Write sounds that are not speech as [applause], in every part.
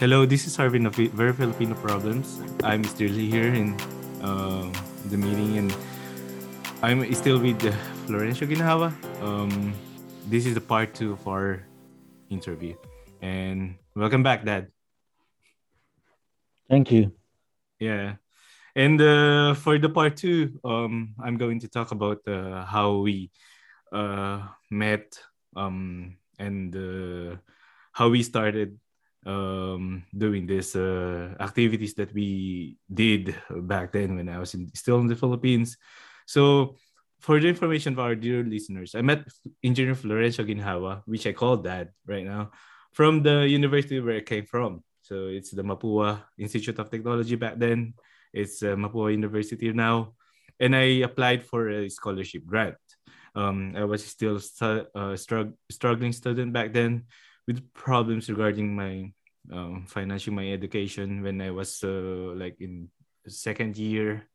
Hello, this is Arvin of Very Filipino Problems. I'm still here in uh, the meeting and I'm still with uh, Florencio Ginhawa. Um, this is the part two of our interview. And welcome back, Dad. Thank you. Yeah. And uh, for the part two, um, I'm going to talk about uh, how we uh, met um, and uh, how we started um, doing these uh, activities that we did back then when I was in, still in the Philippines. So, for the information of our dear listeners, I met Engineer Florencio Ginhawa, which I call Dad right now, from the university where I came from. So it's the Mapua Institute of Technology back then. It's uh, Mapua University now, and I applied for a scholarship grant. Um, I was still stu- uh, strugg- struggling student back then, with problems regarding my um, financing my education when I was uh, like in second year,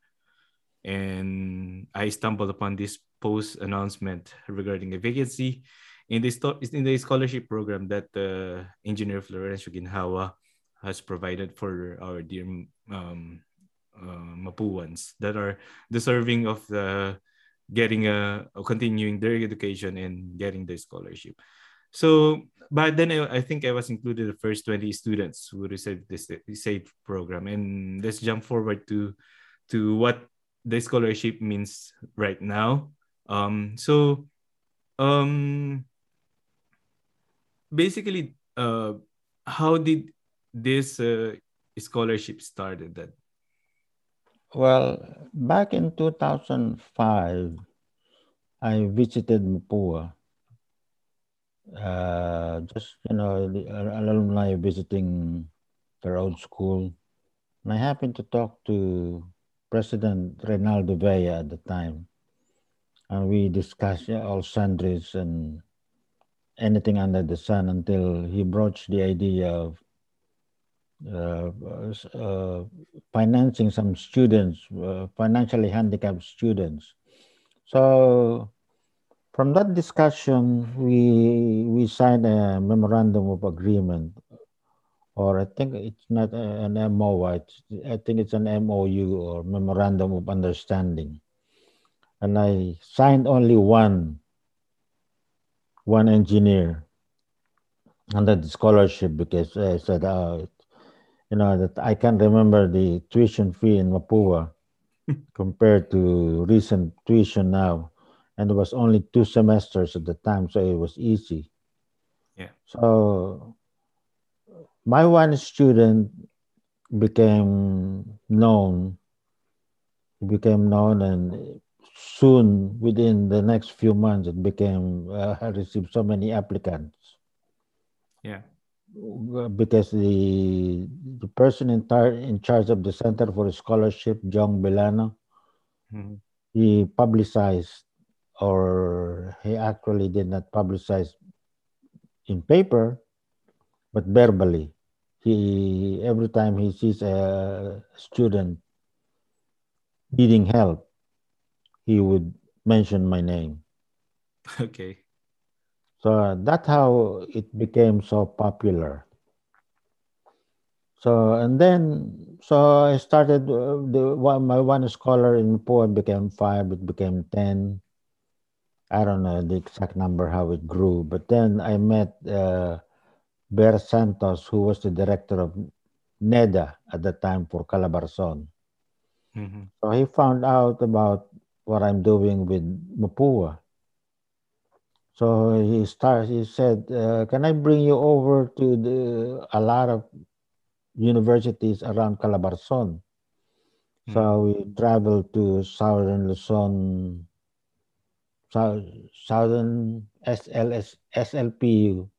and I stumbled upon this post announcement regarding a vacancy in the in the scholarship program that uh, Engineer Florencio Ginhawa has provided for our dear um, uh, Mapuans that are deserving of the getting a continuing their education and getting the scholarship. So but then I, think I was included the first 20 students who received this SAVE program. And let's jump forward to to what the scholarship means right now. Um, so um, basically, uh, how did this uh, scholarship started then? Well, back in 2005, I visited Mapua uh, just you know the alumni visiting their old school and i happened to talk to president reynaldo vea at the time and we discussed all sundries and anything under the sun until he broached the idea of uh, uh, financing some students, uh, financially handicapped students. So from that discussion, we we signed a memorandum of agreement, or I think it's not an MOU. I think it's an MOU or memorandum of understanding, and I signed only one one engineer under the scholarship because I said, oh, you know, that I can't remember the tuition fee in Mapua [laughs] compared to recent tuition now and it was only two semesters at the time, so it was easy. Yeah. So my one student became known, became known, and soon within the next few months, it became uh, I [laughs] received so many applicants. Yeah. Because the the person in, tar- in charge of the Center for Scholarship, John Belano, mm-hmm. he publicized or he actually did not publicize in paper, but verbally. He every time he sees a student needing help, he would mention my name. [laughs] Okay. So that's how it became so popular. So and then so I started uh, the one my one scholar in poem became five, it became ten. I don't know the exact number how it grew, but then I met uh, Ber Santos, who was the director of NEDA at the time for Calabarzon. Mm-hmm. So he found out about what I'm doing with Mapua. So he started. He said, uh, "Can I bring you over to the a lot of universities around Calabarzon?" Mm-hmm. So we traveled to southern Luzon, Southern SLS, SLPU,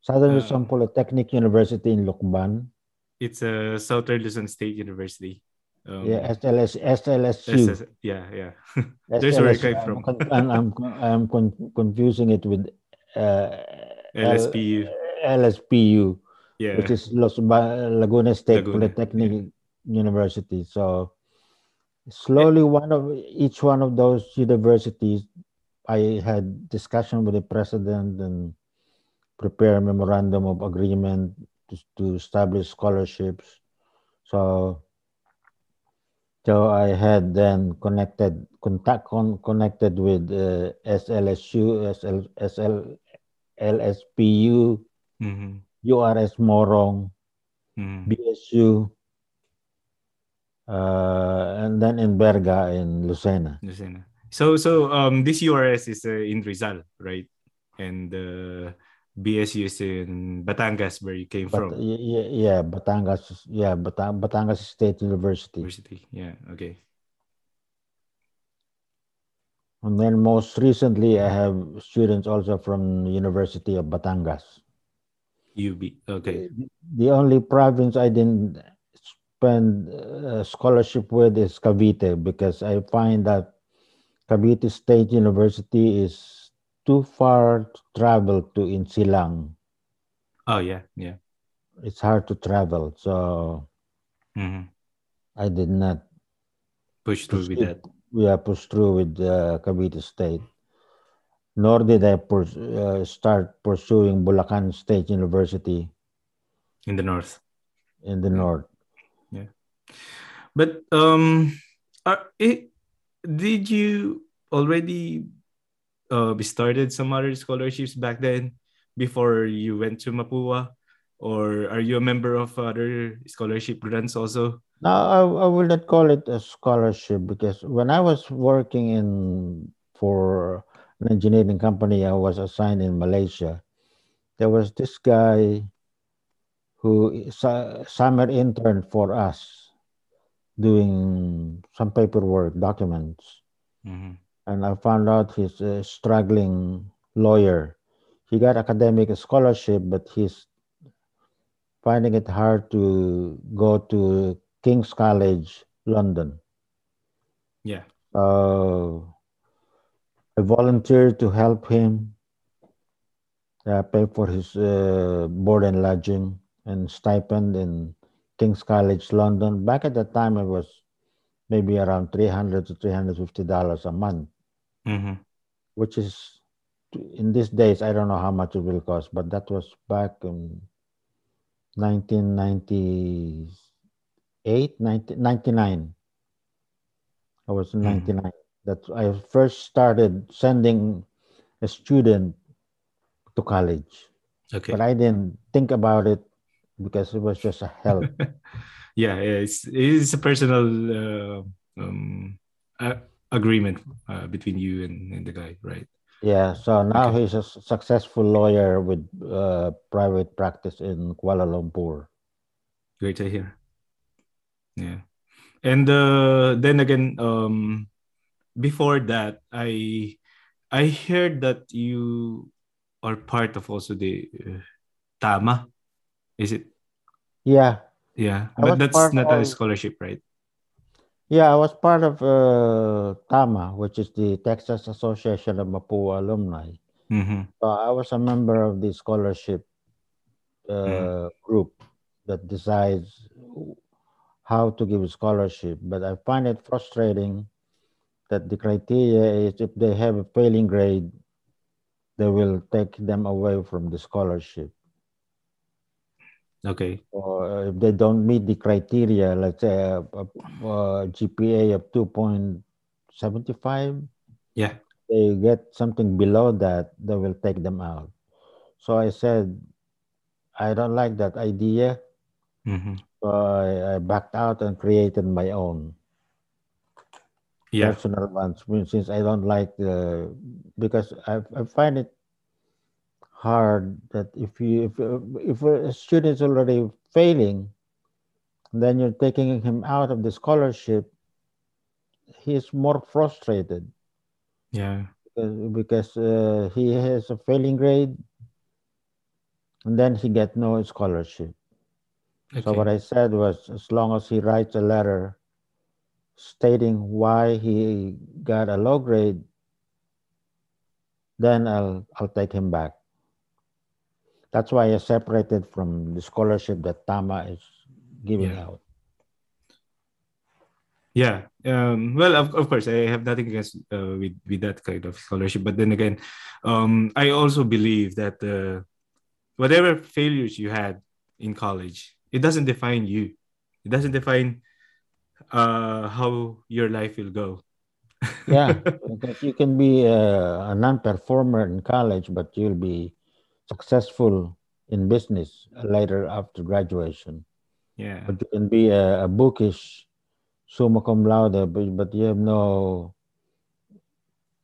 Southern uh, Luzon Polytechnic University in Lucban. It's a Southern Luzon State University. Um, yeah, SLS, SLSU. SS, yeah, yeah. [laughs] There's where I came from. I'm, I'm, I'm con- confusing it with uh, LSPU. L- LSPU, yeah. which is Los ba- Laguna State Laguna, Polytechnic yeah. University. So slowly, one of each one of those universities I had discussion with the president and prepare a memorandum of agreement to, to establish scholarships. So so I had then connected contact con, connected with uh, SLSU, SL, SL, LSPU, mm-hmm. URS Morong, Mm-hmm. BSU, and then Enverga in Lucena. Lucena. So so um this URS is uh, in Rizal, right? And uh, BSU is in Batangas, where you came But from. yeah, yeah, Batangas, yeah, Batang, Batangas State University. University. Yeah. Okay. And then most recently, I have students also from University of Batangas. UB. Okay. The only province I didn't spend uh, scholarship with is Cavite because I find that Cavite State University is too far to travel to Insilang. Oh yeah. Yeah. It's hard to travel, so Mm-hmm. I did not Push through with that. yeah, push through with uh, Cavite State. Nor did I purs- uh, start pursuing Bulacan State University in the north. in the north. But um, are, it, did you already uh started some other scholarships back then before you went to Mapua, or are you a member of other scholarship grants also? Now, I, I will not call it a scholarship because when I was working in for an engineering company, I was assigned in Malaysia. There was this guy who summer intern for us doing some paperwork, documents. Mhm. and I found out he's a struggling lawyer. He got academic scholarship, but he's finding it hard to go to King's College, London. Yeah. So I volunteered to help him uh, pay for his uh, board and lodging and stipend in King's College, London. Back at that time, it was maybe around 300 to 350 dollars a month Mhm. which is in these days I don't know how much it will cost, but that was back in 1998, 90, 99. I was in Mhm. 99. That I first started sending a student to college, Okay. but I didn't think about it because it was just a help. [laughs] yeah, yeah, it's it's a personal uh, um uh, agreement uh, between you and, and the guy, right? yeah, so now Okay. he's a successful lawyer with uh, private practice in Kuala Lumpur. Great to hear. Yeah. And uh, then again, um, before that, I I heard that you are part of also the uh, Tama. Is it? Yeah, Yeah, I but that's not a scholarship, right? Yeah, I was part of uh, TAMA, which is the Texas Association of Mapua Alumni. Mm-hmm. So I was a member of the scholarship uh, group that decides how to give a scholarship. But I find it frustrating that the criteria is if they have a failing grade, they will take them away from the scholarship. Okay. Or uh, if they don't meet the criteria, let's say uh, uh, a, a, a GPA of 2.75, Yeah. they get something below that, they will take them out. So I said, I don't like that idea. Mm-hmm. So I, I backed out and created my own Yeah. personal ones since I don't like the because I, I find it hard that if you if if a student is already failing, then you're taking him out of the scholarship. He's more frustrated Yeah. because, uh, he has a failing grade, and then he get no scholarship. Okay. So what I said was, as long as he writes a letter stating why he got a low grade, then I'll I'll take him back. That's why I separated from the scholarship that Tama is giving Yeah. out. Yeah. Um, well, of, of course, I have nothing against uh, with with that kind of scholarship, but then again, um, I also believe that uh, whatever failures you had, in college, it doesn't define you. It doesn't define uh, how your life will go. yeah, [laughs] because you can be a, a non-performer in college, but you'll be successful in business later after graduation. Yeah. But you can be a, a bookish summa cum laude, but, but you have no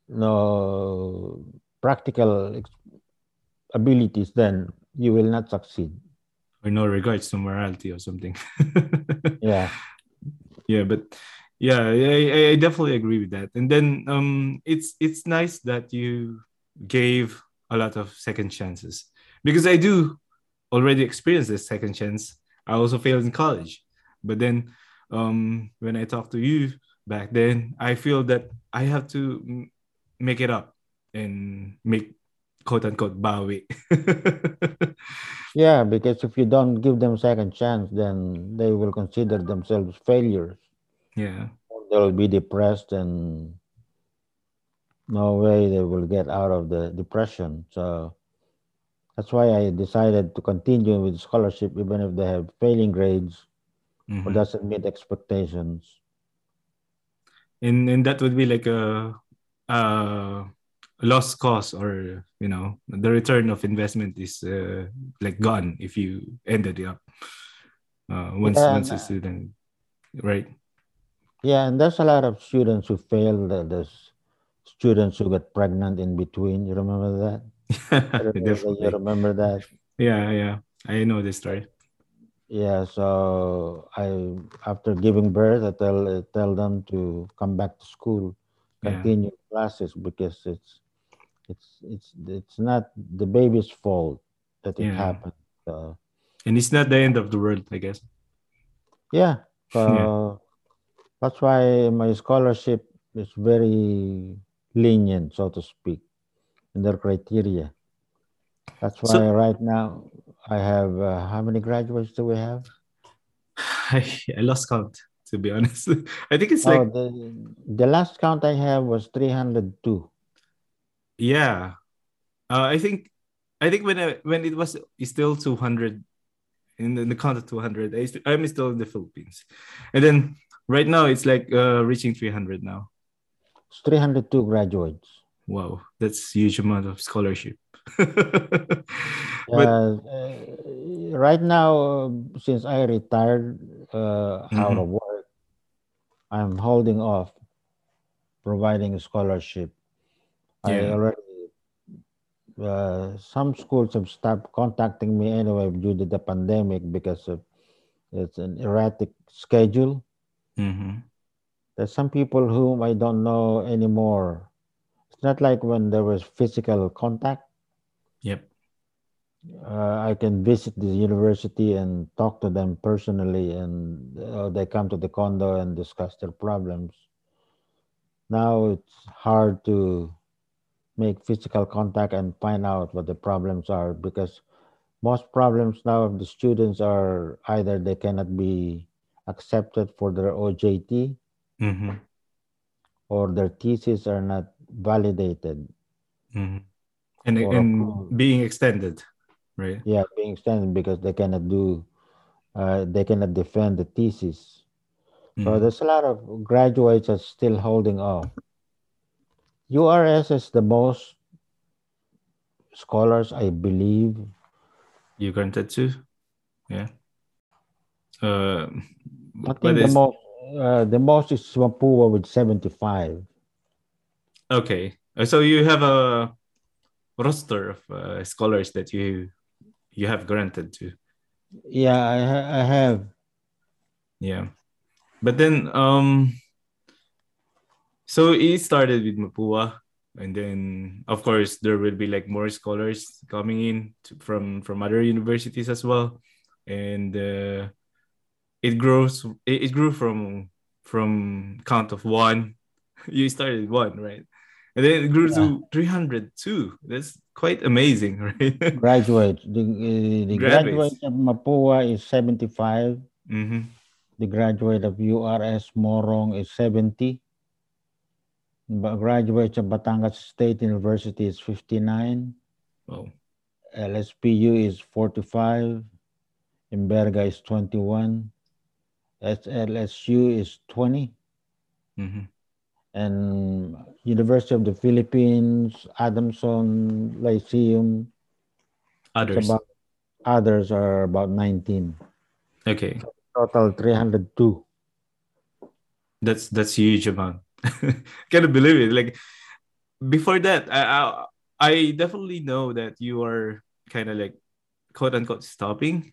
no practical abilities, then you will not succeed. Or no regards to morality or something. [laughs] yeah. Yeah, but yeah, I, I definitely agree with that. And then um it's it's nice that you gave a lot of second chances because I do already experience this second chance. I also failed in college. But then um when I talk to you back then, I feel that I have to make it up and make quote unquote bawi. [laughs] yeah, because if you don't give them second chance, then they will consider themselves failures. Yeah. They'll be depressed and no way they will get out of the depression. So that's why I decided to continue with scholarship even if they have failing grades mm-hmm. or doesn't meet expectations. And and that would be like a uh lost cause or you know the return of investment is uh, like gone if you ended it up uh, once yeah, once a student right yeah and there's a lot of students who fail there's students who get pregnant in between you remember that [laughs] remember, you remember that yeah yeah i know this story yeah so i after giving birth i tell I tell them to come back to school continue yeah. classes because it's it's it's it's not the baby's fault that it yeah. happened. So, and it's not the end of the world, I guess. Yeah. So [laughs] yeah. that's why my scholarship is very lenient, so to speak, in their criteria. That's why so, right now I have uh, how many graduates do we have? [laughs] I, I lost count to be honest. [laughs] I think it's oh, like the, the last count I have was 302. Yeah, uh, I think I think when I, when it was still two hundred in the, in the count of two hundred, I st- I'm still in the Philippines, and then right now it's like uh, reaching three hundred now. It's three hundred two graduates. Wow, that's huge amount of scholarship. [laughs] but uh, right now, since I retired uh, mm-hmm. out of work, I'm holding off providing scholarship yeah. I already uh, some schools have stopped contacting me anyway due to the pandemic because of it's an erratic schedule. Mm-hmm. There's some people whom I don't know anymore. It's not like when there was physical contact. Yep. Uh, I can visit the university and talk to them personally, and uh, they come to the condo and discuss their problems. Now it's hard to make physical contact and find out what the problems are because most problems now of the students are either they cannot be accepted for their OJT mm-hmm. or their thesis are not validated. Mm-hmm. And, and being extended, right? Yeah, being extended because they cannot do, uh, they cannot defend the thesis. Mm-hmm. So there's a lot of graduates are still holding off. URS is the most scholars, I believe. You granted to? Yeah. Uh, I think the most uh, the most is Mapua with 75. Okay. Uh, so you have a roster of uh, scholars that you you have granted to. Yeah, I, ha- I have. Yeah. But then um so it started with Mapua, and then of course there will be like more scholars coming in to, from from other universities as well, and uh, it grows. It, it grew from from count of one. [laughs] you started one, right? And then it grew yeah. to 302. That's quite amazing, [laughs] right? graduate. The, uh, the graduate of Mapua is 75. Mm-hmm. The graduate of URS Morong is 70 graduates of Batangas State University is 59. Oh. LSPU is 45. Enverga is 21. SLSU is 20. Mm-hmm. And University of the Philippines, Adamson Lyceum, Others. about others are about 19. okay. Total 302. That's that's huge amount. [laughs] Can't believe it. Like before that, I I, I definitely know that you are kind of like quote unquote stopping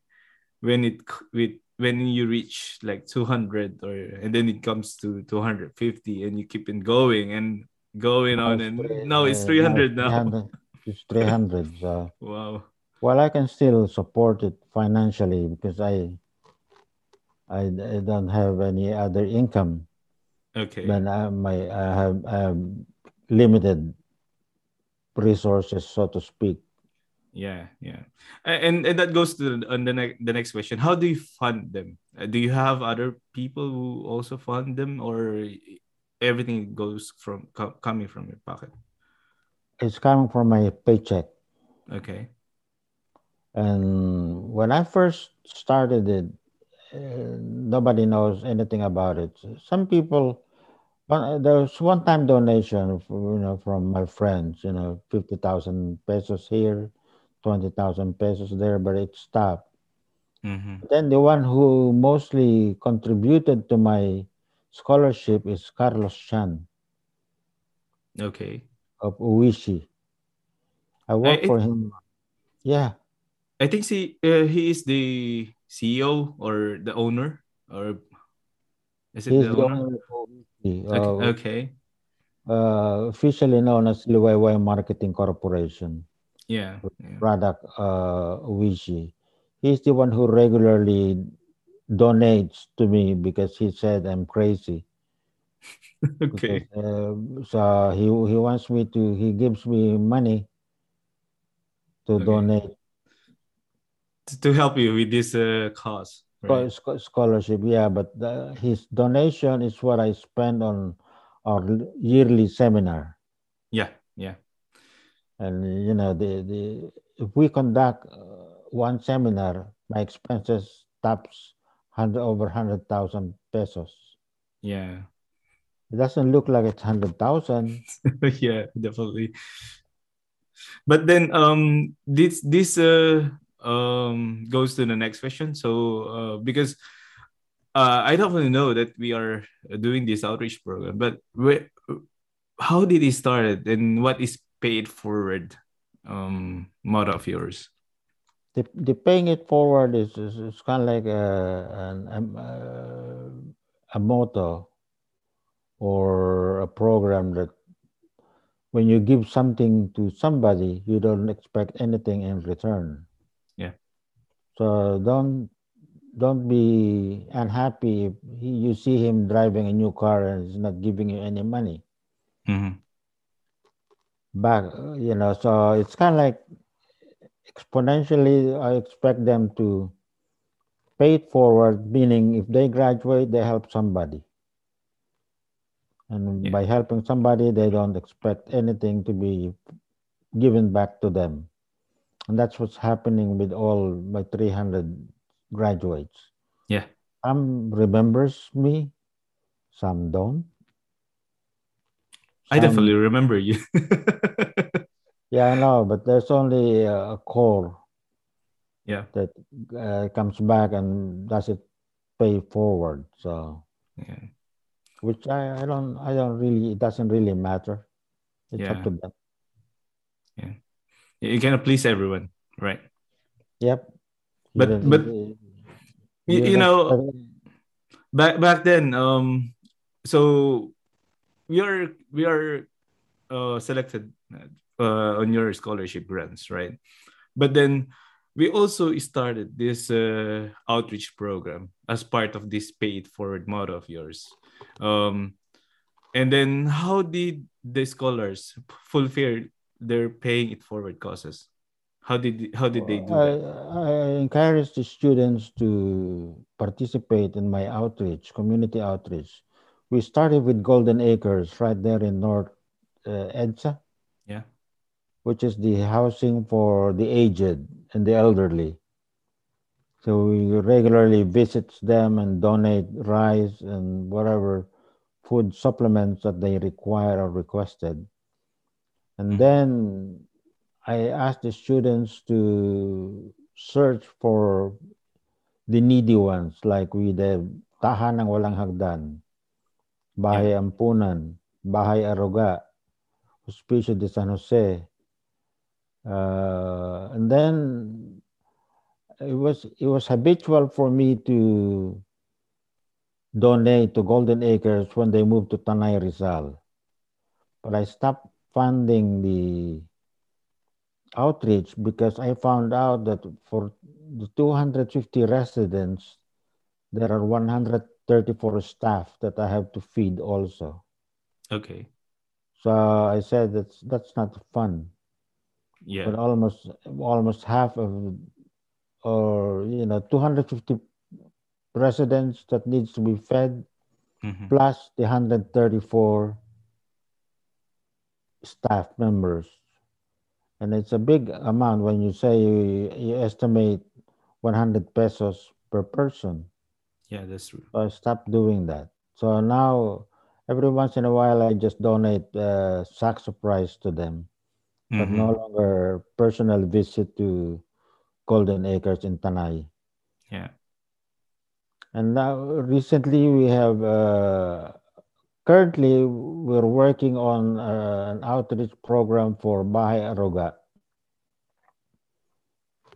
when it with when you reach like 200 or and then it comes to 250 and you keep it going and going on and now it's 300 now 300, it's 300. So, [laughs] wow well, I can still support it financially because I, I, I don't have any other income. okay Then I, uh, my, I have, I have limited resources, so to speak. Yeah yeah and and that goes to the, on the next the next question how do you fund them Uh, do you have other people who also fund them or everything goes from co- coming from your pocket It's coming from my paycheck. okay And when I first started it, uh, nobody knows anything about it. Some people, one, there was one-time donation, you know, from my friends. You know, fifty thousand pesos here, twenty thousand pesos there, but it stopped. mm-hmm. Then the one who mostly contributed to my scholarship is Carlos Chan okay of Oishi. I work it- for him. Yeah, I think he uh, he is the CEO or the owner or is it he's the the owner? owner of Oishi. Okay, uh, okay. uh, officially known as Liwayway Marketing Corporation, Yeah. yeah. product uh, Oishi. He's the one who regularly donates to me because he said I'm crazy. [laughs] Okay. Because, uh, so he he wants me to he gives me money to Okay. donate To- To help you with this uh, cause. Right. scholarship. Yeah, but the, his donation is what I spend on our yearly seminar. And you know, the, the if we conduct uh, one seminar, my expenses tops hundred over hundred thousand pesos. Yeah. It doesn't look like it's hundred thousand. [laughs] yeah, definitely. But then um this this uh um goes to the next question. So uh because uh I definitely know that we are doing this outreach program, but where how did it start and what is paid forward um motto of yours? The, the paying it forward is is, is kind of like a an, um, uh, a motto or a program that when you give something to somebody, you don't expect anything in return. Yeah. So don't don't be unhappy if he, you see him driving a new car and he's not giving you any money Mhm. Back. You know, so it's kind of like exponentially. I expect them to pay it forward, meaning if they graduate, they help somebody. And Yeah. by helping somebody, they don't expect anything to be given back to them. And that's what's happening with all my 300 graduates. Yeah. Some remembers me, some don't. I definitely remember you. [laughs] Yeah, I know, but there's only a core yeah. that uh, comes back and does it pay forward. So, Yeah. which I, I don't, I don't really, it doesn't really matter. It's Yeah. up to them. Yeah. You cannot please everyone, right? Yep. But- Even- but even- You, you know, back back then um so we are we are uh selected uh on your scholarship grants right? But then we also started this uh outreach program as part of this paid forward model of yours. Um and then how did the scholars fulfill their paying it forward causes how did how did they do I, that? I encourage the students to participate in my outreach, community outreach. We started with Golden Acres right there in North uh, EDSA. Yeah. Which is the housing for the aged and the elderly. So we regularly visit them and donate rice and whatever food supplements that they require or requested. And Mhm. then I asked the students to search for the needy ones like with the Tahanang Walang Hagdan, Bahay Ampunan, Bahay Aruga, Hospicio de San Jose. Uh, and then it was it was habitual for me to donate to Golden Acres when they moved to Tanay Rizal. But I stopped funding the outreach because I found out that for the 250 residents, there are 134 staff that I have to feed also. Okay. So I said that's that's not fun. Yeah. But almost almost half of or you know 250 residents that needs to be fed Mhm. plus the 134 staff members and it's a big amount when you say you, you estimate 100 pesos per person Yeah, that's true. so i stopped doing that so now every once in a while i just donate uh, sacks of rice to them but no longer personal visit to golden acres in tanay Yeah. And now recently we have uh, currently we're working on uh, an outreach program for Bahay Aruga.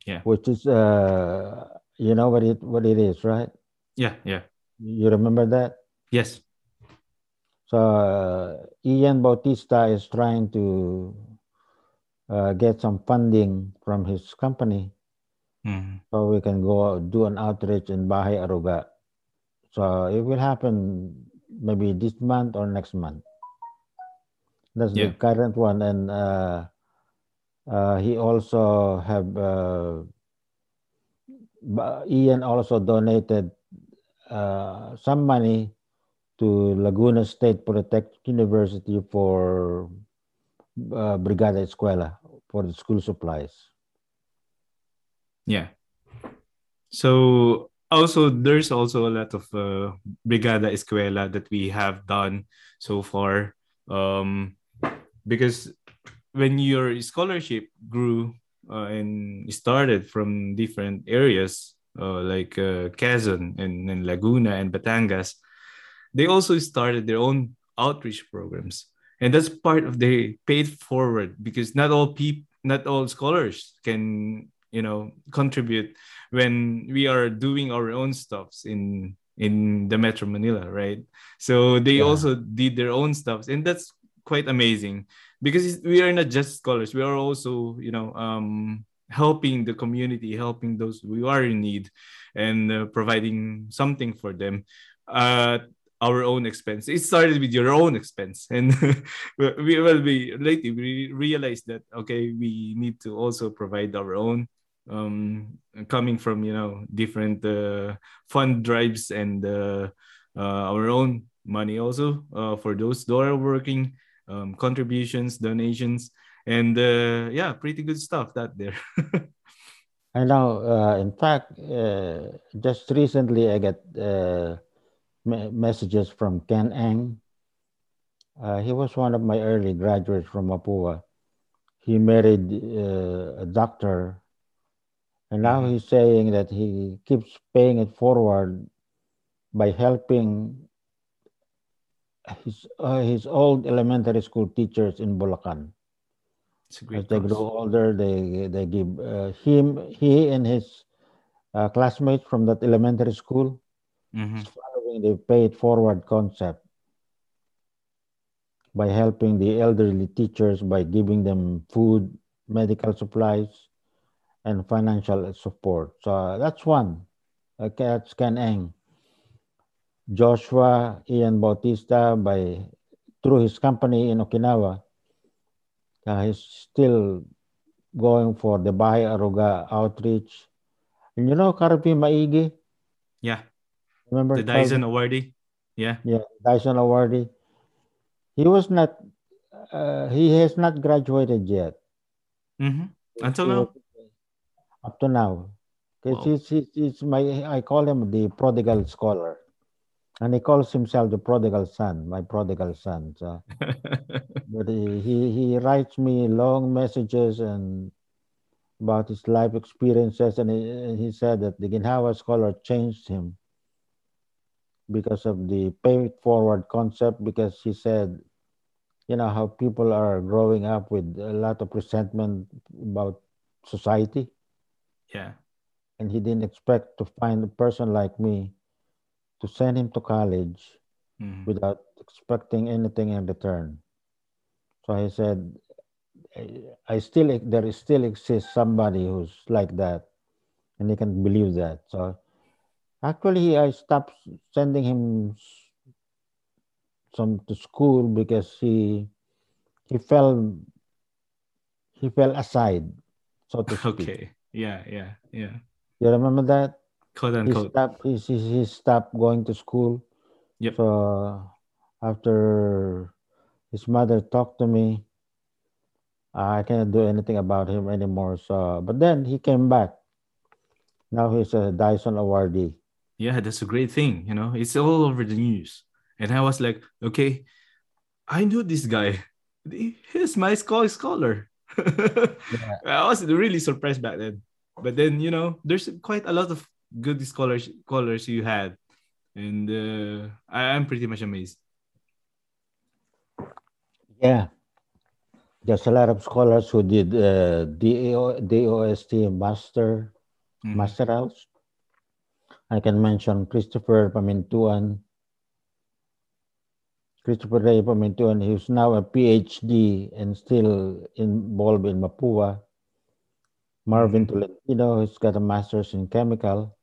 Yeah. Which is uh, you know what it what it is, right? Yeah. Yeah. You remember that? Yes. So uh, Ian Bautista is trying to uh, get some funding from his company Mhm. so we can go do an outreach in Bahay Aruga. So it will happen maybe this month or next month. That's Yeah. the current one, and uh, uh, he also have uh, Ian also donated uh, some money to Laguna State Polytechnic University for uh, Brigada Eskwela for the school supplies. Yeah. So also there's also a lot of uh, Brigada Eskwela that we have done so far. Um, because when your scholarship grew uh, and started from different areas like uh, Quezon and, and Laguna and Batangas, they also started their own outreach programs. And that's part of the paid forward because not all people, not all scholars can, you know, contribute when we are doing our own stuffs in in the Metro Manila, right? So they Yeah. also did their own stuffs, and that's quite amazing because we are not just scholars; we are also, you know, um, helping the community, helping those who are in need, and uh, providing something for them at our own expense. It started with your own expense, and [laughs] we will be lately we realized that okay, we need to also provide our own um coming from you know different uh, fund drives and uh, uh, our own money also uh, for those that are working um, contributions donations and uh, yeah pretty good stuff that there [laughs] I know. Uh, in fact, uh, just recently I got uh, me- messages from Ken Ang. Uh, he was one of my early graduates from Mapua. He married uh, a doctor, and now Mhm. he's saying that he keeps paying it forward by helping his uh, his old elementary school teachers in Bulacan. It's a As they grow older, they they give uh, him he and his uh, classmates from that elementary school Mhm. following the pay it forward concept by helping the elderly teachers by giving them food, medical supplies, and financial support. So that's one. Okay, that's Ken Ang. Joshua Ian Bautista by through his company in Okinawa. Uh, he's still going for the Bahay Aruga outreach. And you know Carvey Maigue? yeah Remember the dyson Calvin? awardee yeah Yeah, Dyson awardee. He was not. Uh, he has not graduated yet. Mhm. until He now Up to now, Because he's, he's, he's my, I call him the prodigal scholar. And he calls himself the prodigal son, my prodigal son. So, [laughs] but he, he, he writes me long messages and about his life experiences. And he, and he said that the Ginhawa scholar changed him because of the pay it forward concept, because he said, you know, how people are growing up with a lot of resentment about society. yeah. and he didn't expect to find a person like me to send him to college Mhm. without expecting anything in return. So he said, I- I still there is still exists somebody who's like that, and he can believe that. So actually, I stopped sending him some to school because he he fell he fell aside, so to [laughs] speak. Okay. Yeah, yeah, yeah. You remember that? Quote he stopped he, he, stopped going to school Yep. so uh, after his mother talked to me i cannot do anything about him anymore so but then he came back now he's a dyson awardee Yeah, that's a great thing. You know, it's all over the news. And I was like, okay, I knew this guy. He's my scholar [laughs] scholar. I was really surprised back then. But then, you know, there's quite a lot of good scholars scholars you had. And uh, I, I'm pretty much amazed. yeah there's a lot of scholars who did uh, DO, DOST master Mhm. master house i can mention christopher pamintuan Christopher Ray Pamintuan, who's now a PhD and still involved in Mapua. Marvin Tolentino, who's got a master's in chemical.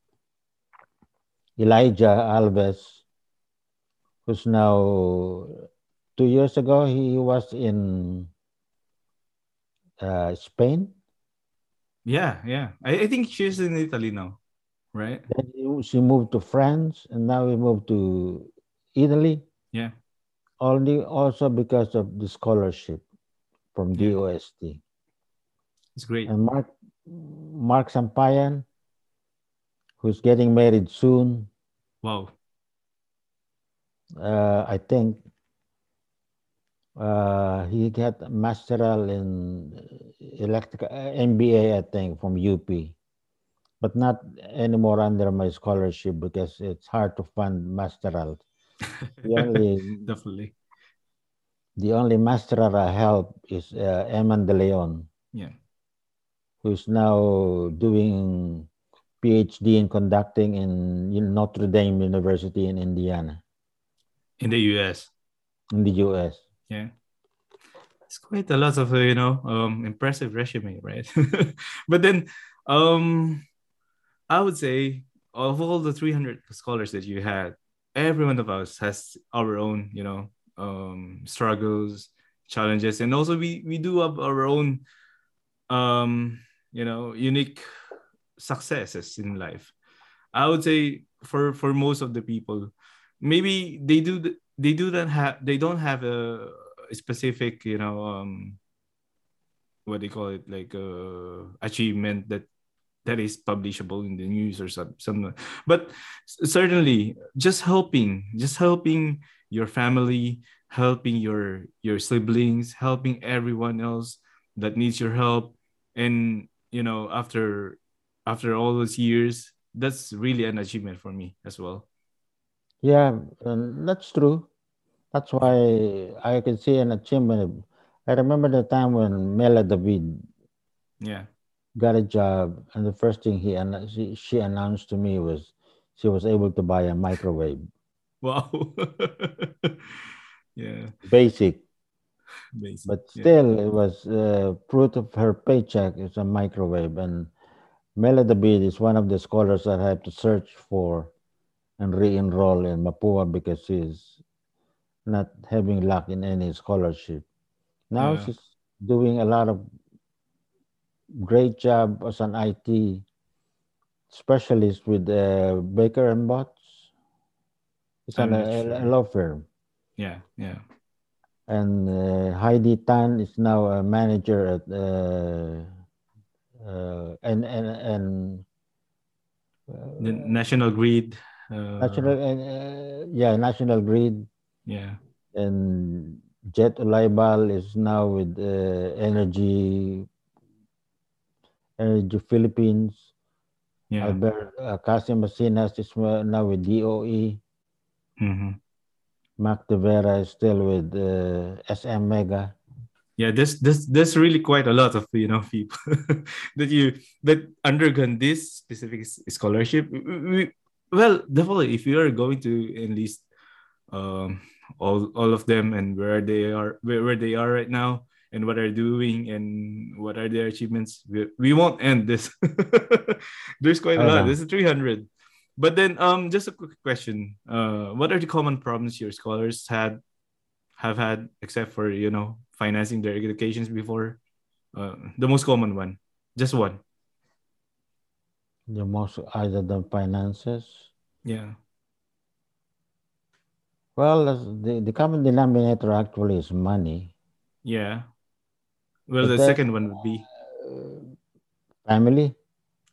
Elijah Alves, who's now two years ago he was in uh, Spain. Yeah, yeah. I, I think she's in Italy now, right? Then he- she moved to France, and now he moved to Italy. Yeah. Only also because of the scholarship from Yeah. DOST. It's great. And Mark Mark Sampayan, who's getting married soon. Wow. Uh, I think uh, he got a masteral in electrical uh, MBA, I think, from UP, but not anymore under my scholarship because it's hard to fund masteral. [laughs] The only Definitely. the only masteral I help is uh, Eman De Leon, Yeah. who's now doing PhD in conducting in Notre Dame University in Indiana, In the US. in the US. Yeah. It's quite a lot of uh, you know um impressive resume, right? [laughs] but then um I would say of all the 300 scholars that you had, every one of us has our own, you know, um struggles, challenges, and also we we do have our own um you know unique successes in life. I would say for for most of the people, maybe they do they do not have they don't have a, a specific you know um what they call it like uh achievement that that is publishable in the news or some some but certainly just helping just helping your family helping your your siblings helping everyone else that needs your help and you know after after all those years that's really an achievement for me as well Yeah, and that's true. That's why I can see an achievement. I remember the time when Mela David yeah got a job, and the first thing he anno- she, she announced to me was she was able to buy a microwave. wow [laughs] yeah Basic, amazing. but Yeah. still, it was uh, fruit of her paycheck. It's a microwave, and Mela David is one of the scholars that I have to search for and re-enroll in Mapua because she's not having luck in any scholarship. Now Yeah. she's doing a lot of great job as an IT specialist with uh, Baker and Botts. It's an, a, a law firm. yeah yeah And uh, Heidi Tan is now a manager at uh, uh, and and and the national grid. Uh, national, uh, yeah, national grid, yeah. and Jet Olaibal is now with uh, Energy Energy Philippines. Yeah. Albert uh, Casim is now with DOE. hmm Mac De Vera is still with uh, SM Mega. Yeah, there's there's there's really quite a lot of you know people [laughs] that you that undergone this specific scholarship. We- we- well, definitely, if you are going to enlist um, all all of them and where they are where, where they are right now and what are doing and what are their achievements, we, we won't end this. [laughs] there's quite a lot. know. This is 300. But then, um, just a quick question: uh, What are the common problems your scholars had have had, except for you know financing their educations before? Uh, the most common one, just one. The most either the finances. Yeah. Well, the, the common denominator actually is money. Yeah. Well, But the then- second one would be Uh, family,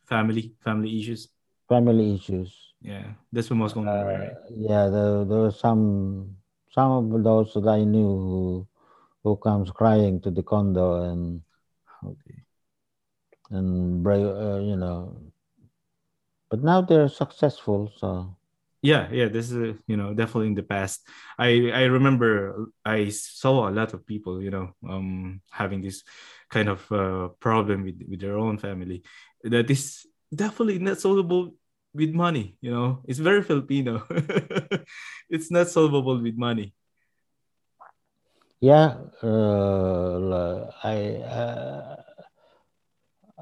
family, family issues. family issues. Yeah, that's the most common, Uh, right? yeah, there, there were some some of those that I knew who who comes crying to the condo and and bra- uh, you know, but now they're successful. So Yeah, yeah, this is you know definitely in the past. I I remember I saw a lot of people you know um having this kind of uh, problem with with their own family that is definitely not solvable with money. You know, it's very Filipino. [laughs] it's not solvable with money. Yeah, uh, I, uh,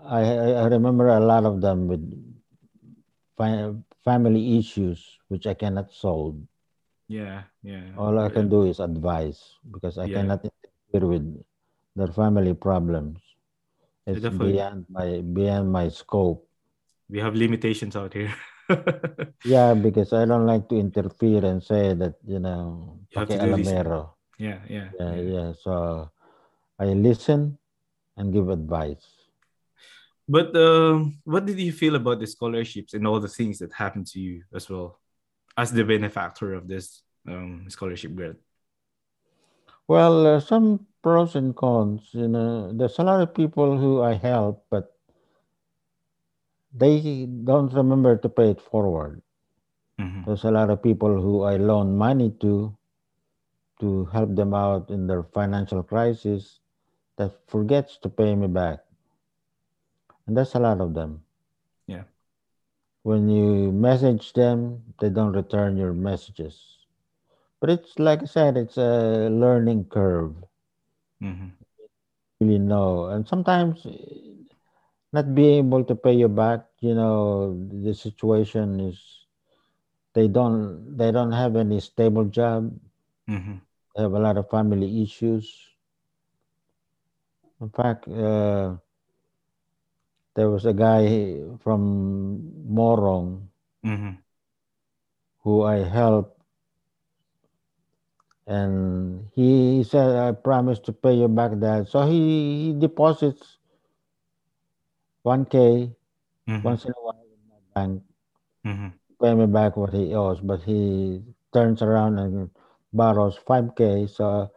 I I- remember a lot of them with fi- family issues which I cannot solve. Yeah, yeah. All I can do is advise because I Yeah. cannot interfere with their family problems. It's definitely. beyond my beyond my scope. We have limitations out here. [laughs] Yeah, because I don't like to interfere and say that you know You have to do. Yeah, yeah, Yeah, yeah. So I listen and give advice. But um, what did you feel about the scholarships and all the things that happened to you as well, as the benefactor of this um, scholarship grant? Well, uh, some pros and cons. You know, there's a lot of people who I help, but they don't remember to pay it forward. Mhm. There's a lot of people who I loan money to to help them out in their financial crisis that forgets to pay me back. And that's a lot of them. Yeah. When you message them, they don't return your messages. But it's like I said, it's a learning curve. Mhm. Really know. And sometimes eh, not being able to pay you back, you know, the situation is they don't they don't have any stable job. Mhm. They have a lot of family issues. In fact, uh, there was a guy from Morong Mhm. who I helped, and he said, "I promise to pay you back that." So he, he deposits one k Mhm. once in a while in my bank, Mhm. pay me back what he owes, but he turns around and borrows five k. So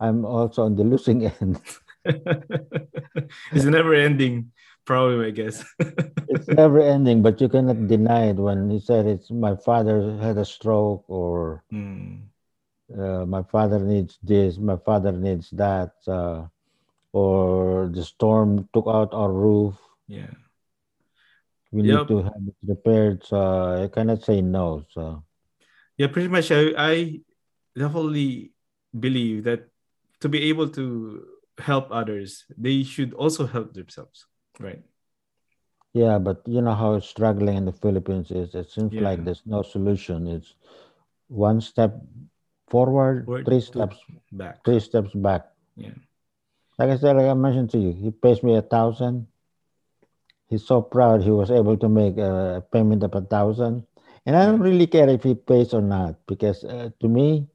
I'm also on the losing [laughs] end. it's a never-ending problem, I guess. [laughs] it's never ending, but you cannot deny it when he said it's my father had a stroke or Mm. uh, my father needs this, my father needs that, uh, or the storm took out our roof. Yeah. We Yep. need to have it repaired. So I cannot say no. So Yeah, pretty much. I, I definitely believe that to be able to help others, they should also help themselves, right? yeah, but you know how struggling in the Philippines is. It seems like there's no solution. It's one step forward, Forward, three steps, Back. three steps back. Yeah. Like I said, like I mentioned to you, he pays me a thousand. He's so proud he was able to make a payment of a thousand. And I don't really care if he pays or not because uh, to me,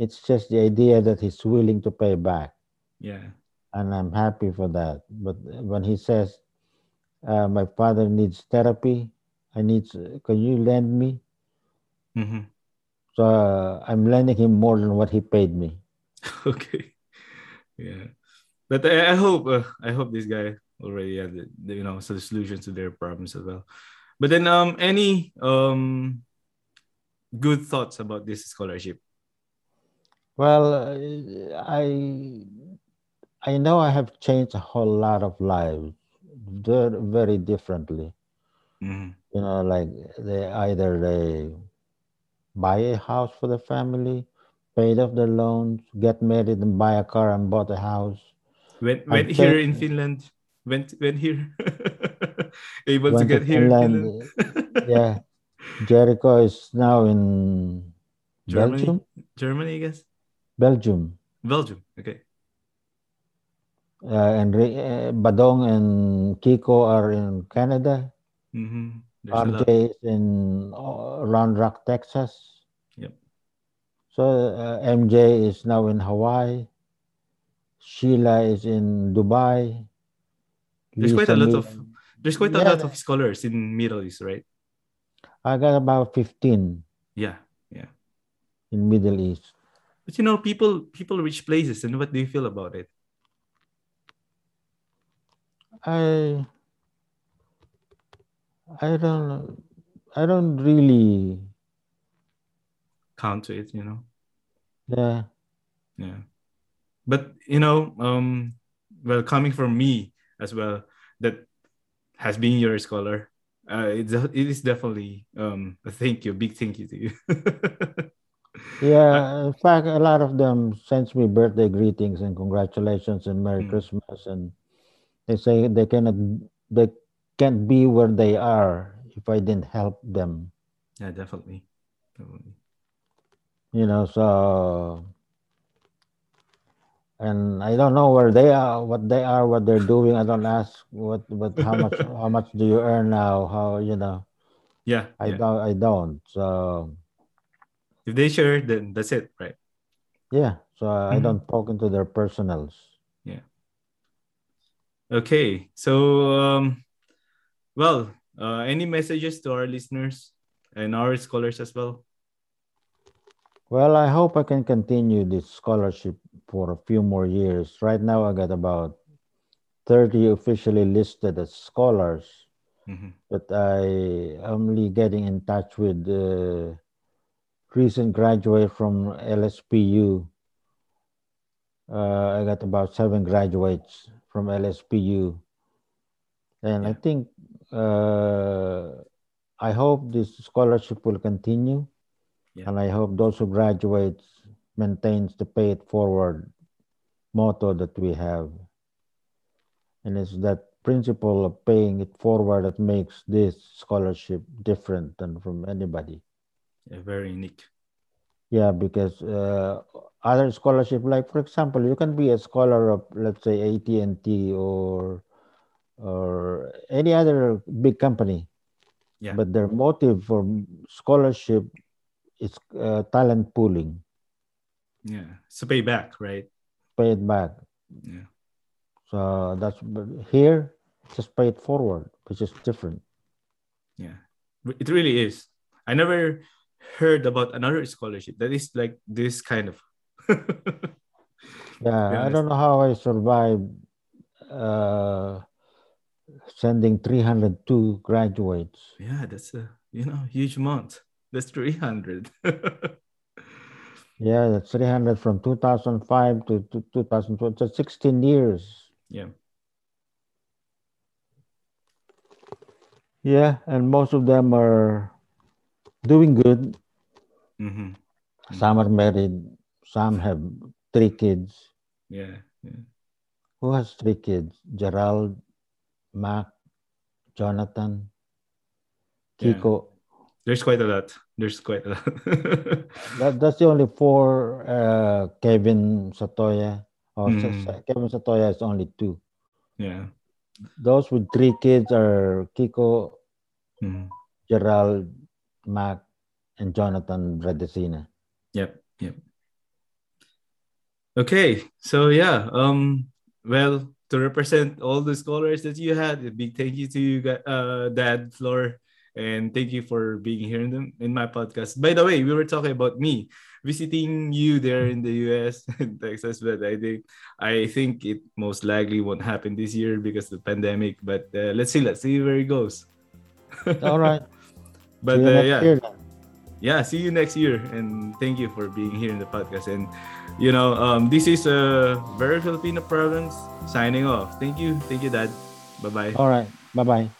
it's just the idea that he's willing to pay back. Yeah. And I'm happy for that. But when he says, uh, my father needs therapy, I need. Can you lend me? Mm-hmm. So uh, I'm lending him more than what he paid me. [laughs] okay. Yeah, but I, I hope uh, I hope this guy already had the, you know solutions to their problems as well. But then um any um good thoughts about this scholarship? Well, uh, I I know I have changed a whole lot of lives very very differently. Mm-hmm. You know, like they either they buy a house for the family, paid off their loans, get married and buy a car and bought a house. Went went here in Finland. Went went here. [laughs] Able to Went to get here in Finland, Finland. Yeah, [laughs] Jericho is now in Germany? Belgium. Germany, I guess. Belgium. Belgium. Okay. Uh, and uh, Badong and Kiko are in Canada. Mm-hmm. There's a lot. RJ is in uh, Round Rock, Texas. Yep. So uh, MJ is now in Hawaii. Sheila is in Dubai. There's quite a lot of there's quite a lot of scholars in Middle East, right? I got about 15 Yeah, yeah. in Middle East. But you know, people people reach places, and what do you feel about it? I I don't I don't really Count to it, you know. yeah Yeah. But you know, um, well, coming from me as well, that has been your scholar. Uh, it is definitely um a thank you, big thank you to you. [laughs] yeah in fact a lot of them sends me birthday greetings and congratulations and merry Mm. christmas and they say they cannot they can't be where they are if i didn't help them yeah, definitely. definitely. you know so and i don't know where they are what they are what they're doing i don't ask what what how much [laughs] how much do you earn now how you know Yeah, i yeah. don't i don't so If they share, then that's it, right? yeah so i Mhm. don't poke into their personals Yeah, Okay, so um, well, uh, any messages to our listeners and our scholars as well? Well, I hope I can continue this scholarship for a few more years. Right now, I got about 30 officially listed as scholars, Mhm. but I only getting in touch with uh, recent graduate from LSPU. Uh, I got about seven graduates from LSPU. And I think, uh, I hope this scholarship will continue. Yeah. And I hope those who graduate maintains the pay it forward motto that we have. And it's that principle of paying it forward that makes this scholarship different than from anybody. Very unique. Yeah, because uh, other scholarship, like for example, you can be a scholar of let's say AT and T or or any other big company, Yeah. but their motive for scholarship is uh, talent pooling, Yeah, it's a payback, right? pay it back. Yeah. So that's but here, just pay it forward, which is different. Yeah, it really is. I never heard about another scholarship that is like this kind of. [laughs] Yeah, I don't know how I survived uh, sending 302 graduates. yeah, that's a you know huge amount. That's three hundred. Yeah, that's 300 from 2005 to, to 2012. So 16 years. yeah, Yeah, and most of them are doing good. hmm Some are married. Some have three kids. yeah, yeah. Who has three kids? Gerald, Mac, Jonathan, Yeah. Kiko. There's quite a lot. There's quite a lot. [laughs] That, that's the only four. Uh, Kevin Satoya. Oh, Mm. Kevin Satoya is only two. yeah. Those with three kids are Kiko, Mhm. Gerald, Mac, and Jonathan Bradesina. Yep. Yep. Okay. So yeah. Um. Well, to represent all the scholars that you had, a big thank you to you, uh, Dad, Floor, And thank you for being here in, the, in my podcast. By the way, we were talking about me visiting you there in the US and [laughs] Texas, but I think I think it most likely won't happen this year because of the pandemic. But uh, let's see, let's see where it goes. [laughs] All right. But uh, yeah, yeah, see you next year, and thank you for being here in the podcast. And you know, um, this is a very Filipino province signing off. Thank you, thank you, Dad. Bye bye. All right. Bye bye.